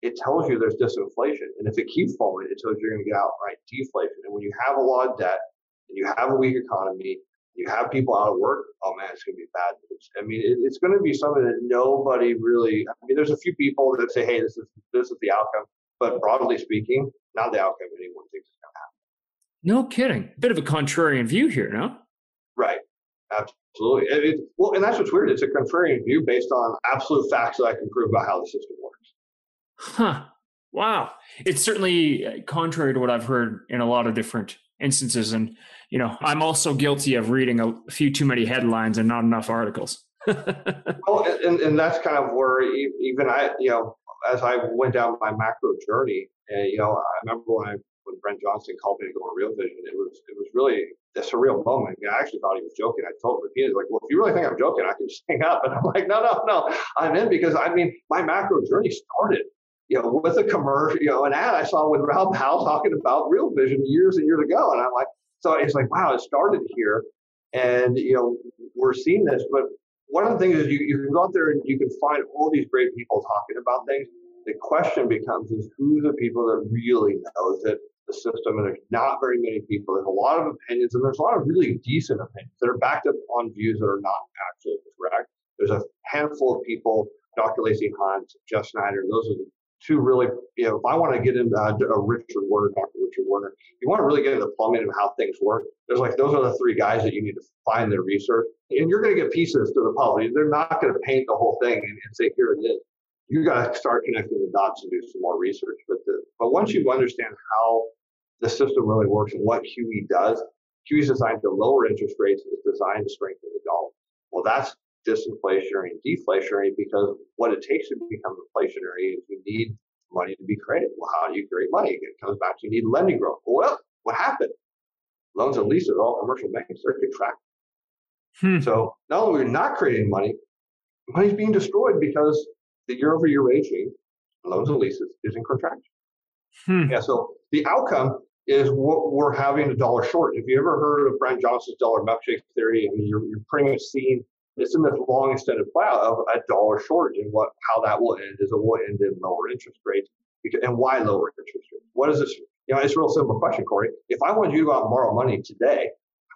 it tells you there's disinflation. And if it keeps falling, it tells you you're going to get outright deflation. And when you have a lot of debt and you have a weak economy, you have people out of work, oh man, it's going to be bad news. I mean, it, it's going to be something that nobody really, I mean, there's a few people that say, hey, this is, this is the outcome. But broadly speaking, not the outcome anyone thinks is going to happen. No kidding. Bit of a contrarian view here, no? Right. Absolutely. It, it, well, and that's what's weird. It's a contrarian view based on absolute facts that I can prove about how the system works. Huh. Wow. It's certainly uh, contrary to what I've heard in a lot of different instances. And, you know, I'm also guilty of reading a few too many headlines and not enough articles. well, and, and that's kind of where even I, you know, as I went down my macro journey, and you know, I remember when I when Brent Johnson called me to go on Real Vision, it was it was really a surreal moment. I actually thought he was joking. I told him repeatedly, like, well, if you really think I'm joking, I can just hang up. And I'm like, no, no, no, I'm in because I mean, my macro journey started, you know, with a commercial, you know, an ad I saw with Raoul Pal talking about Real Vision years and years ago, and I'm like, so it's like, wow, it started here, and you know, we're seeing this, but one of the things is you, you can go out there and you can find all these great people talking about things. The question becomes is who the people that really knows it, the system, and there's not very many people. There's a lot of opinions, and there's a lot of really decent opinions that are backed up on views that are not actually correct. There's a handful of people, Dr. Lacy Hunt, Jeff Snider, those are the two really, you know, if I want to get into uh, Richard Werner, Dr. Richard Werner, you want to really get into the plumbing of how things work. There's like, those are the three guys that you need to find their research. And you're going to get pieces to the public. They're not going to paint the whole thing and, and say, here it is. You got to start connecting the dots and do some more research. But the, but once you understand how the system really works and what QE does, QE is designed to lower interest rates. It's designed to strengthen the dollar. Well, that's disinflationary and deflationary because what it takes to become inflationary is you need money to be created. Well, how do you create money? It comes back to you need lending growth. Well, what happened? Loans and leases, all commercial banks, they're contracting. Hmm. So not only are we not creating money, money's being destroyed because the year over year change, loans and leases, is in contraction. Hmm. Yeah, so the outcome is what we're having a dollar short. If you ever heard of Brent Johnson's dollar milkshake theory, I mean, you're, you're pretty much seeing it's in this long extended play of a dollar short and what how that will end is it will end in lower interest rates and why lower interest rates what is this you know it's a real simple question corey if i wanted you to go out and borrow money today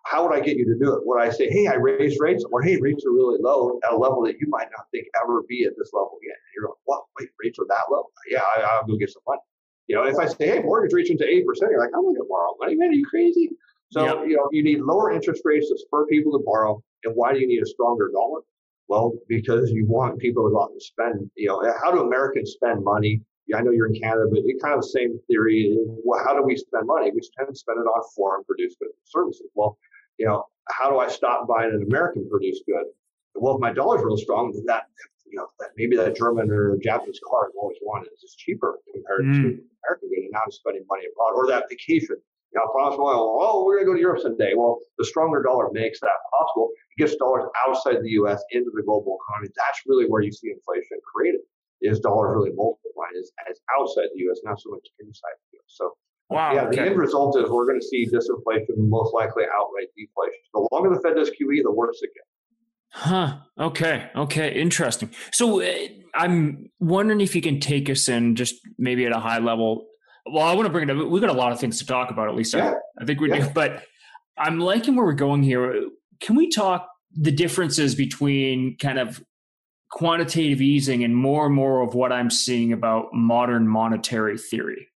how would i get you to do it would i say hey i raised rates or hey rates are really low at a level that you might not think ever be at this level again and you're like what wait rates are that low yeah I, i'll go get some money you know if i say hey mortgage rates into 8% you're like i'm going to borrow money man are you crazy so you know you need lower interest rates to spur people to borrow and why do you need a stronger dollar? Well, because you want people to go out and spend. You know, how do Americans spend money? Yeah, I know you're in Canada, but it kind of the same theory. Well, how do we spend money? We tend to spend it on foreign produced goods and services. Well, you know, how do I stop buying an American produced good? Well, if my dollar's real strong, then that you know, that maybe that German or Japanese car I've always wanted is just cheaper compared mm. to American good, and now I'm spending money abroad. Or that vacation you know, promise oil, oh, we're going to go to Europe someday. Well, the stronger dollar makes that possible. It gets dollars outside the U.S. into the global economy. That's really where you see inflation created. Is dollars really multiplying as, as outside the U.S., not so much inside the U.S. So, wow, yeah, okay. the end result is we're going to see disinflation, most likely outright deflation. The longer the Fed does QE, the worse it gets. Huh. Okay. Okay. Interesting. So uh, I'm wondering if you can take us in just maybe at a high level well, I want to bring it up. We've got a lot of things to talk about, at least yeah. I, I, think we yeah. do. But I'm liking where we're going here. Can we talk the differences between kind of quantitative easing and more and more of what I'm seeing about modern monetary theory?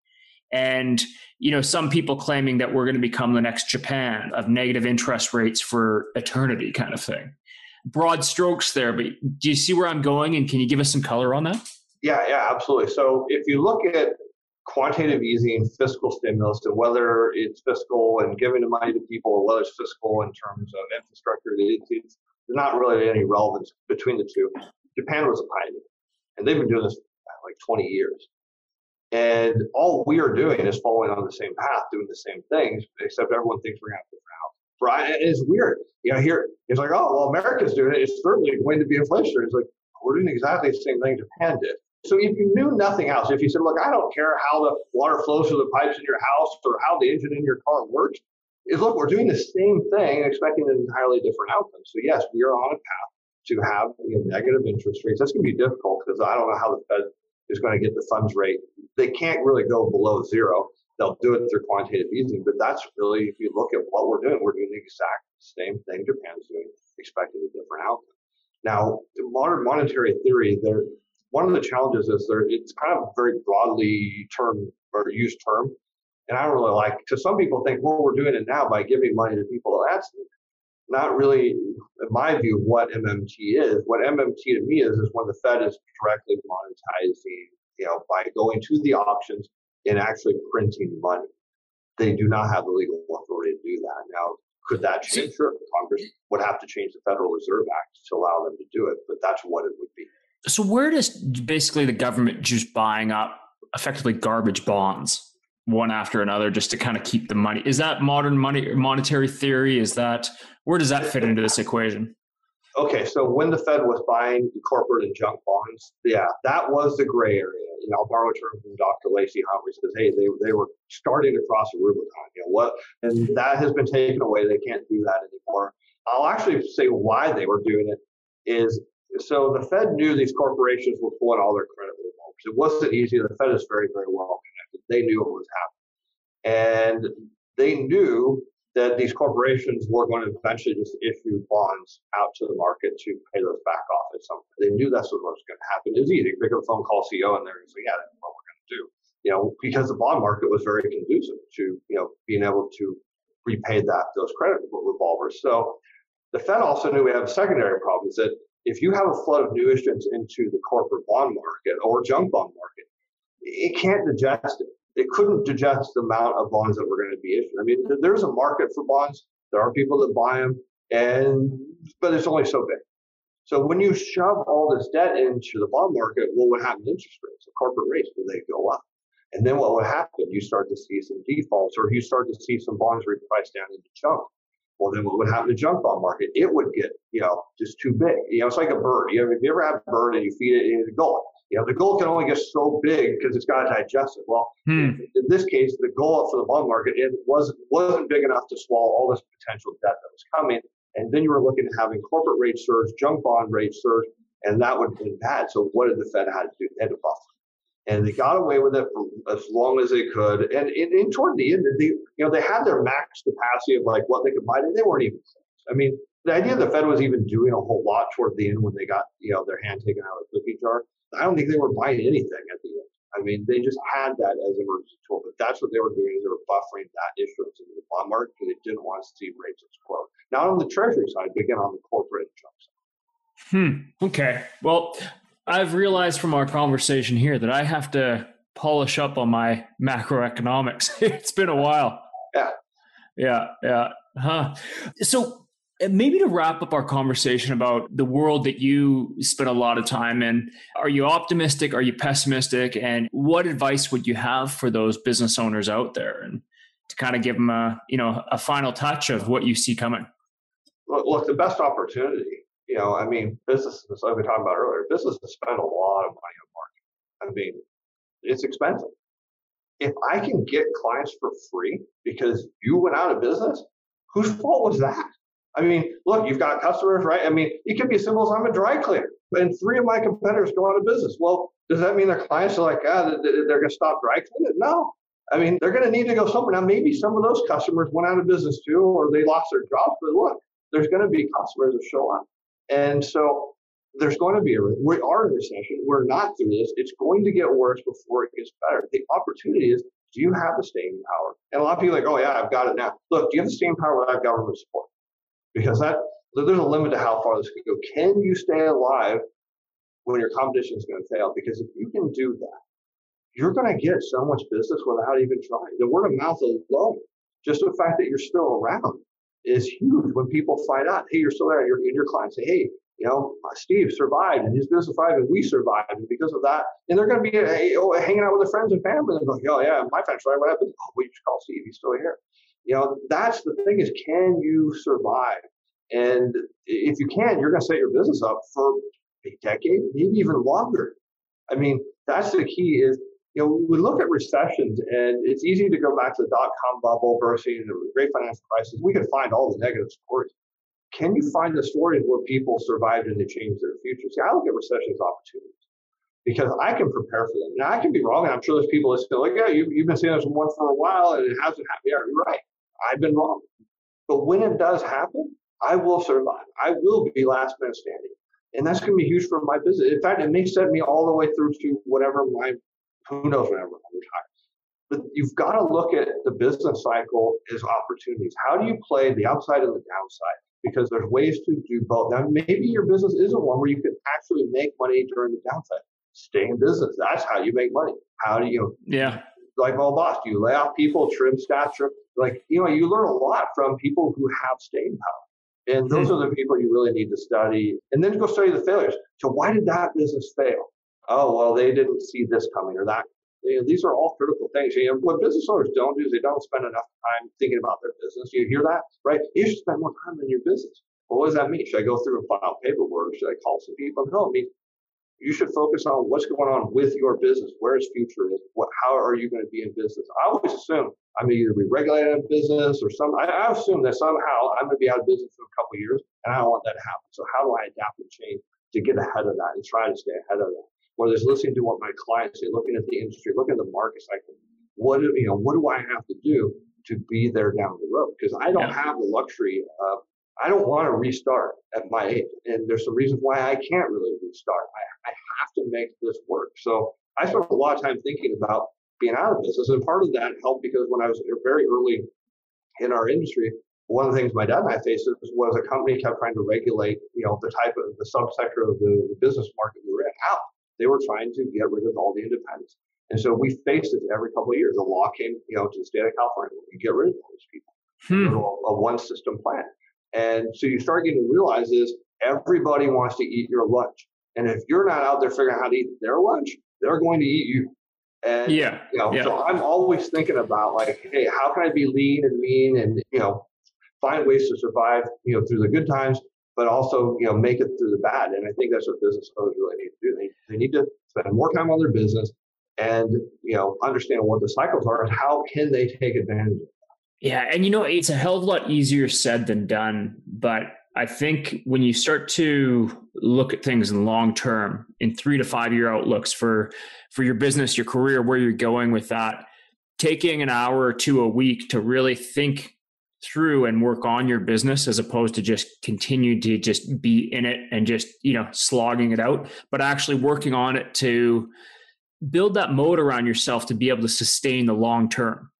And, you know, some people claiming that we're going to become the next Japan of negative interest rates for eternity kind of thing. Broad strokes there, but do you see where I'm going? And can you give us some color on that? Yeah, yeah, absolutely. So if you look at quantitative easing, fiscal stimulus, and whether it's fiscal and giving the money to people or whether it's fiscal in terms of infrastructure, it's, it's not really any relevance between the two. Japan was a pioneer, and they've been doing this like 20 years. And all we are doing is following on the same path, doing the same things, except everyone thinks we're going to have different outcomes. Right? It's weird. You know, here it's like, oh, well, America's doing it. It's certainly going to be inflationary. It's like, we're doing exactly the same thing Japan did. So if you knew nothing else, if you said, look, I don't care how the water flows through the pipes in your house or how the engine in your car works, is look, we're doing the same thing, expecting an entirely different outcome. So yes, we are on a path to have you know, negative interest rates. That's going to be difficult because I don't know how the Fed is going to get the funds rate. They can't really go below zero. They'll do it through quantitative easing, but that's really, if you look at what we're doing, we're doing the exact same thing Japan's doing, expecting a different outcome. Now, in modern monetary theory, there one of the challenges is there it's kind of a very broadly term or used term, and I don't really like because some people think, well, we're doing it now by giving money to people. That's not really, in my view, what MMT is. What MMT to me is is when the Fed is directly monetizing, you know, by going to the auctions and actually printing money. They do not have the legal authority to do that. Now, could that change? Sure, Congress would have to change the Federal Reserve Act to allow them to do it, but that's what it would be. So, where does basically the government just buying up effectively garbage bonds one after another just to kind of keep the money? Is that modern money monetary theory? Is that where does that fit into this equation? Okay, so when the Fed was buying corporate and junk bonds, yeah, that was the gray area. You know, I'll borrow a term from Dr. Lacy Humphrey says, hey, they, they were starting to cross a Rubicon. You know what? And that has been taken away. They can't do that anymore. I'll actually say why they were doing it is so the Fed knew these corporations were pulling all their credit revolvers. It wasn't easy. The Fed is very, very well They knew what was happening. And they knew that these corporations were going to eventually just issue bonds out to the market to pay those back off at some point. They knew that's what was going to happen. It was easy. Pick up a phone call CEO and like, yeah, that's what we're going to do. You know, because the bond market was very conducive to, you know, being able to repay that those credit revolvers. So the Fed also knew we have a secondary problem is that if you have a flood of new issuance into the corporate bond market or junk bond market, it can't digest it it couldn't digest the amount of bonds that were going to be issued. I mean, there's a market for bonds. There are people that buy them, and but it's only so big. So when you shove all this debt into the bond market, well, what happens to interest rates? The corporate rates, will they go up? And then what would happen? You start to see some defaults, or you start to see some bonds repriced down into junk. Well, then what would happen to junk bond market? It would get, you know, just too big. You know, it's like a bird. You know, if you ever have a bird and you feed it, it's going. You know, the goal can only get so big because it's got to digest it. Well, hmm. in this case, the goal for the bond market it wasn't wasn't big enough to swallow all this potential debt that was coming. And then you were looking at having corporate rates surge, junk bond rates surge, and that would have been bad. So what did the Fed have to do? They had to buffer. And they got away with it for as long as they could. And in, in toward the end, they, you know, they had their max capacity of like what they could buy, and they weren't even. close. I mean, the idea the Fed was even doing a whole lot toward the end when they got, you know, their hand taken out of the cookie jar I don't think they were buying anything at the end. I mean, they just had that as an emergency tool, but that's what they were doing. They were buffering that issuance into the bond market because they didn't want to see rates explode. Not on the treasury side, but again on the corporate junk side. Hmm. Okay. Well, I've realized from our conversation here that I have to polish up on my macroeconomics. it's been a while. Yeah. Yeah. Yeah. Huh. So maybe to wrap up our conversation about the world that you spend a lot of time in, are you optimistic? Are you pessimistic? And what advice would you have for those business owners out there and to kind of give them a, you know, a final touch of what you see coming? Look, look the best opportunity, you know, I mean, businesses, like we talked about earlier, businesses spend a lot of money on marketing. I mean, it's expensive. If I can get clients for free because you went out of business, whose fault was that? I mean, look, you've got customers, right? I mean, it could be as simple as I'm a dry cleaner, and three of my competitors go out of business. Well, does that mean their clients are like, ah, they're going to stop dry cleaning? No. I mean, they're going to need to go somewhere. Now, maybe some of those customers went out of business too, or they lost their jobs. But look, there's going to be customers that show up, and so there's going to be a. We are in recession. We're not through this. It's going to get worse before it gets better. The opportunity is, do you have the staying power? And a lot of people are like, oh yeah, I've got it now. Look, do you have the staying power without government support? Because that there's a limit to how far this can go. Can you stay alive when your competition is going to fail? Because if you can do that, you're going to get so much business without even trying. The word of mouth alone, just the fact that you're still around, is huge. When people find out, hey, you're still there, and your, and your clients say, hey, you know, Steve survived and his business survived and we survived. And because of that, and they're going to be uh, hanging out with their friends and family and going, oh, yeah, my friend survived. What happened? Oh, we just call Steve. He's still here. You know, that's the thing is, can you survive? And if you can, you're going to set your business up for a decade, maybe even longer. I mean, that's the key is, you know, we look at recessions and it's easy to go back to the dot-com bubble bursting the great financial crisis. We can find all the negative stories. Can you find the stories where people survived and they changed their future? See, I look at recessions opportunities because I can prepare for them. Now I can be wrong, and I'm sure there's people that still like, yeah, you, have been saying this one for a while, and it hasn't happened. Yeah, you're right. I've been wrong. But when it does happen, I will survive. I will be last man standing. And that's going to be huge for my business. In fact, it may set me all the way through to whatever my, who knows, whenever I retire. But you've got to look at the business cycle as opportunities. How do you play the upside and the downside? Because there's ways to do both. Now, maybe your business isn't one where you can actually make money during the downside. Stay in business. That's how you make money. How do you? Yeah. Like my boss, do you lay off people, trim staff, trim? Like you know, you learn a lot from people who have staying power. And those mm-hmm. are the people you really need to study. And then go study the failures. So why did that business fail? Oh, well, they didn't see this coming or that. You know, these are all critical things. You know, what business owners don't do is they don't spend enough time thinking about their business. You hear that, right? You should spend more time in your business. Well, what does that mean? Should I go through and file paperwork? Should I call some people? No, it means you should focus on what's going on with your business, where its future is, what, how are you going to be in business. I always assume I'm going to either be regulated in business or some. I, I assume that somehow I'm going to be out of business in a couple of years, and I don't want that to happen. So how do I adapt and change to get ahead of that and try to stay ahead of that? Whether it's listening to what my clients say, looking at the industry, looking at the market cycle, what do, you know, what do I have to do to be there down the road? Because I don't yeah. have the luxury of I don't want to restart at my age. And there's some reasons why I can't really restart. I, I have to make this work. So I spent a lot of time thinking about being out of business. And part of that helped because when I was very early in our industry, one of the things my dad and I faced was a company kept trying to regulate, you know, the type of the subsector of the, the business market we were in out. They were trying to get rid of all the independents. And so we faced it every couple of years. A law came, you know, to the state of California. You get rid of all these people. Hmm. A, a one system plan. And so you start getting to realize is everybody wants to eat your lunch. And if you're not out there figuring out how to eat their lunch, they're going to eat you. And yeah, you know, yeah. so I'm always thinking about like, hey, how can I be lean and mean and you know, find ways to survive, you know, through the good times, but also, you know, make it through the bad. And I think that's what business owners really need to do. They, they need to spend more time on their business and, you know, understand what the cycles are and how can they take advantage of yeah. And you know, it's a hell of a lot easier said than done. But I think when you start to look at things in long term, in three to five year outlooks for for your business, your career, where you're going with that, taking an hour or two a week to really think through and work on your business as opposed to just continue to just be in it and just you know slogging it out but actually working on it to build that mode around yourself to be able to sustain the long term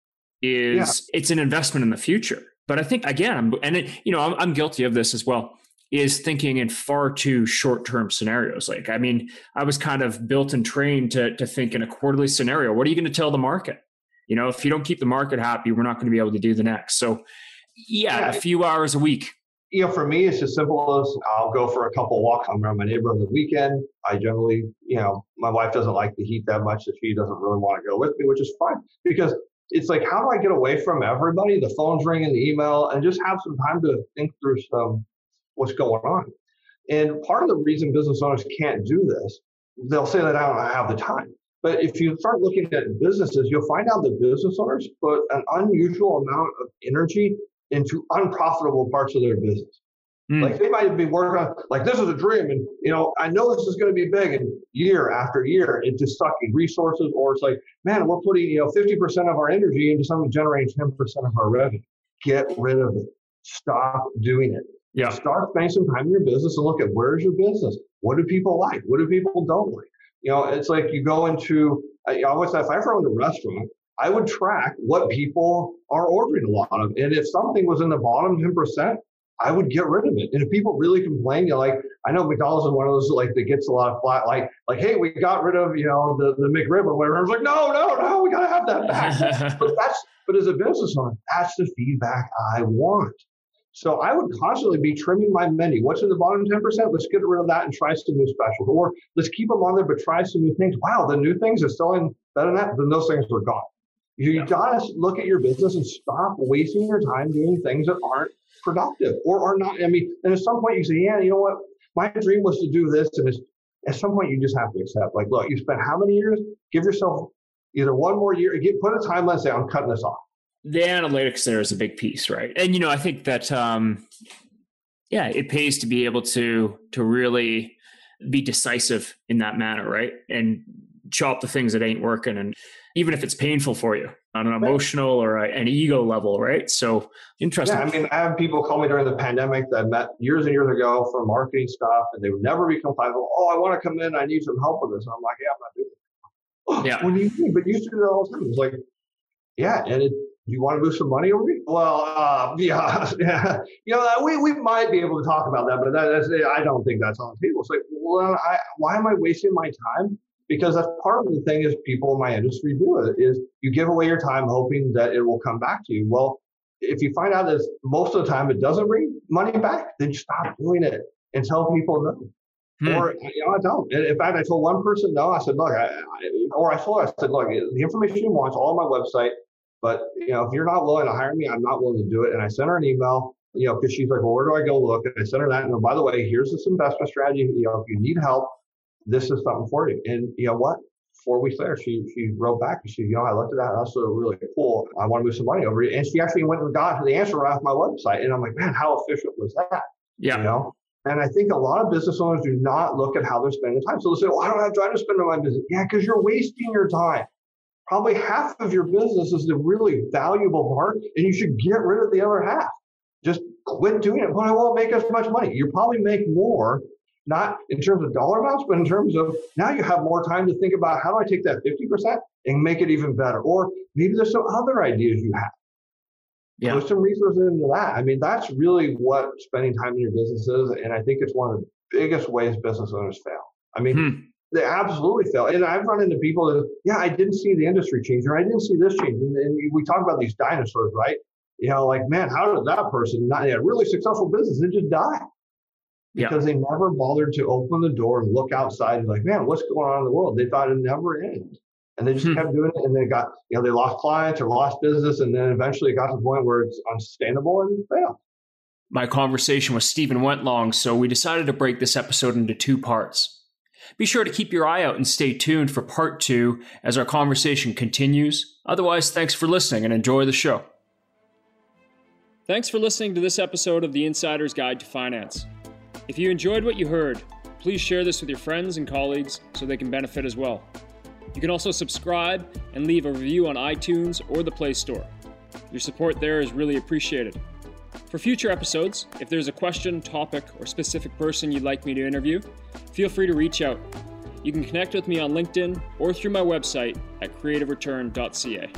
is yeah. it's an investment in the future. But I think again, I'm, and it, you know, I'm, I'm guilty of this as well. Is thinking in far too short term scenarios. Like, I mean, I was kind of built and trained to to think in a quarterly scenario. What are you going to tell the market? You know, if you don't keep the market happy, we're not going to be able to do the next. So, yeah, yeah. a few hours a week you know, for me, it's as simple as I'll go for a couple walks around my neighborhood on the weekend. I generally, you know, my wife doesn't like the heat that much, so she doesn't really want to go with me, which is fine because it's like, how do I get away from everybody? The phone's ringing, the email, and just have some time to think through some what's going on. And part of the reason business owners can't do this, they'll say that I don't have the time. But if you start looking at businesses, you'll find out that business owners put an unusual amount of energy into unprofitable parts of their business. Mm. Like they might be working on like this is a dream, and you know I know this is going to be big, and year after year it's just sucking resources, or it's like man we're putting you know fifty percent of our energy into something generates ten percent of our revenue. Get rid of it. Stop doing it. Yeah. Start spending some time in your business and look at where's your business. What do people like? What do people don't like? You know, it's like you go into. I always if I ever owned a restaurant, I would track what people are ordering a lot of, and if something was in the bottom ten percent, I would get rid of it. And if people really complain, you know, like I know McDonald's is one of those like that gets a lot of flat, like like hey, we got rid of you know the the McRib or whatever. I was like, no, no, no, we gotta have that back. but that's but as a business owner, that's the feedback I want. So I would constantly be trimming my menu. What's in the bottom 10%? Let's get rid of that and try some new specials. Or let's keep them on there, but try some new things. Wow, the new things are selling better than that. Then those things are gone. You yeah. gotta look at your business and stop wasting your time doing things that aren't productive or are not. I mean, and at some point you say, yeah, you know what? My dream was to do this, and it's at some point you just have to accept, like, look, you spent how many years? Give yourself either one more year, get, put a timeline, say, I'm cutting this off. The analytics there is a big piece, right? And, you know, I think that, um, yeah, it pays to be able to, to really be decisive in that manner, right? And chop the things that ain't working. And even if it's painful for you on an emotional or a, an ego level, right? So interesting. Yeah, I mean, I have people call me during the pandemic that I met years and years ago for marketing stuff, and they would never become compliant. Oh, I want to come in. I need some help with this. And I'm like, yeah, I'm not doing it. Oh, yeah. What do you mean? But you used to do that all the time. It's like, yeah, and it, you want to move some money over? Well, uh, yeah, yeah. You know, we, we might be able to talk about that, but that, that's, I don't think that's on the table. It's like, well, I, why am I wasting my time because that's part of the thing is people in my industry do it is you give away your time hoping that it will come back to you. Well, if you find out that most of the time it doesn't bring money back, then you stop doing it and tell people no. Hmm. Or you know, I don't. In fact, I told one person no. I said, look, I, I, or I told her, I said, look, the information you want is all on my website, but you know, if you're not willing to hire me, I'm not willing to do it. And I sent her an email, you know, because she's like, well, where do I go look? And I sent her that. And oh, by the way, here's this investment strategy. You know, if you need help, this is something for you. And you know what? Four weeks later, she she wrote back and she, you know, I looked at that. That's really cool. I want to move some money over. And she actually went and got the answer right off my website. And I'm like, man, how efficient was that? Yeah. You know. And I think a lot of business owners do not look at how they're spending time. So they say, well, I don't have time to spend on my business. Yeah, because you're wasting your time. Probably half of your business is the really valuable part, and you should get rid of the other half. Just quit doing it. But I won't make as much money. You probably make more not in terms of dollar amounts, but in terms of now you have more time to think about how do I take that 50% and make it even better? Or maybe there's some other ideas you have. Yeah. Put some resources into that. I mean, that's really what spending time in your business is. And I think it's one of the biggest ways business owners fail. I mean, hmm. they absolutely fail. And I've run into people that, yeah, I didn't see the industry change or I didn't see this change. And, and we talk about these dinosaurs, right? You know, like, man, how did that person not, a really successful business and just die? Because yeah. they never bothered to open the door and look outside and like, man, what's going on in the world? They thought it never end. And they just hmm. kept doing it and they got, you know, they lost clients or lost business. And then eventually it got to the point where it's unsustainable and failed. My conversation with Steven went long, so we decided to break this episode into two parts. Be sure to keep your eye out and stay tuned for part two as our conversation continues. Otherwise, thanks for listening and enjoy the show. Thanks for listening to this episode of The Insider's Guide to Finance. If you enjoyed what you heard, please share this with your friends and colleagues so they can benefit as well. You can also subscribe and leave a review on iTunes or the Play Store. Your support there is really appreciated. For future episodes, if there's a question, topic, or specific person you'd like me to interview, feel free to reach out. You can connect with me on LinkedIn or through my website at creativereturn.ca.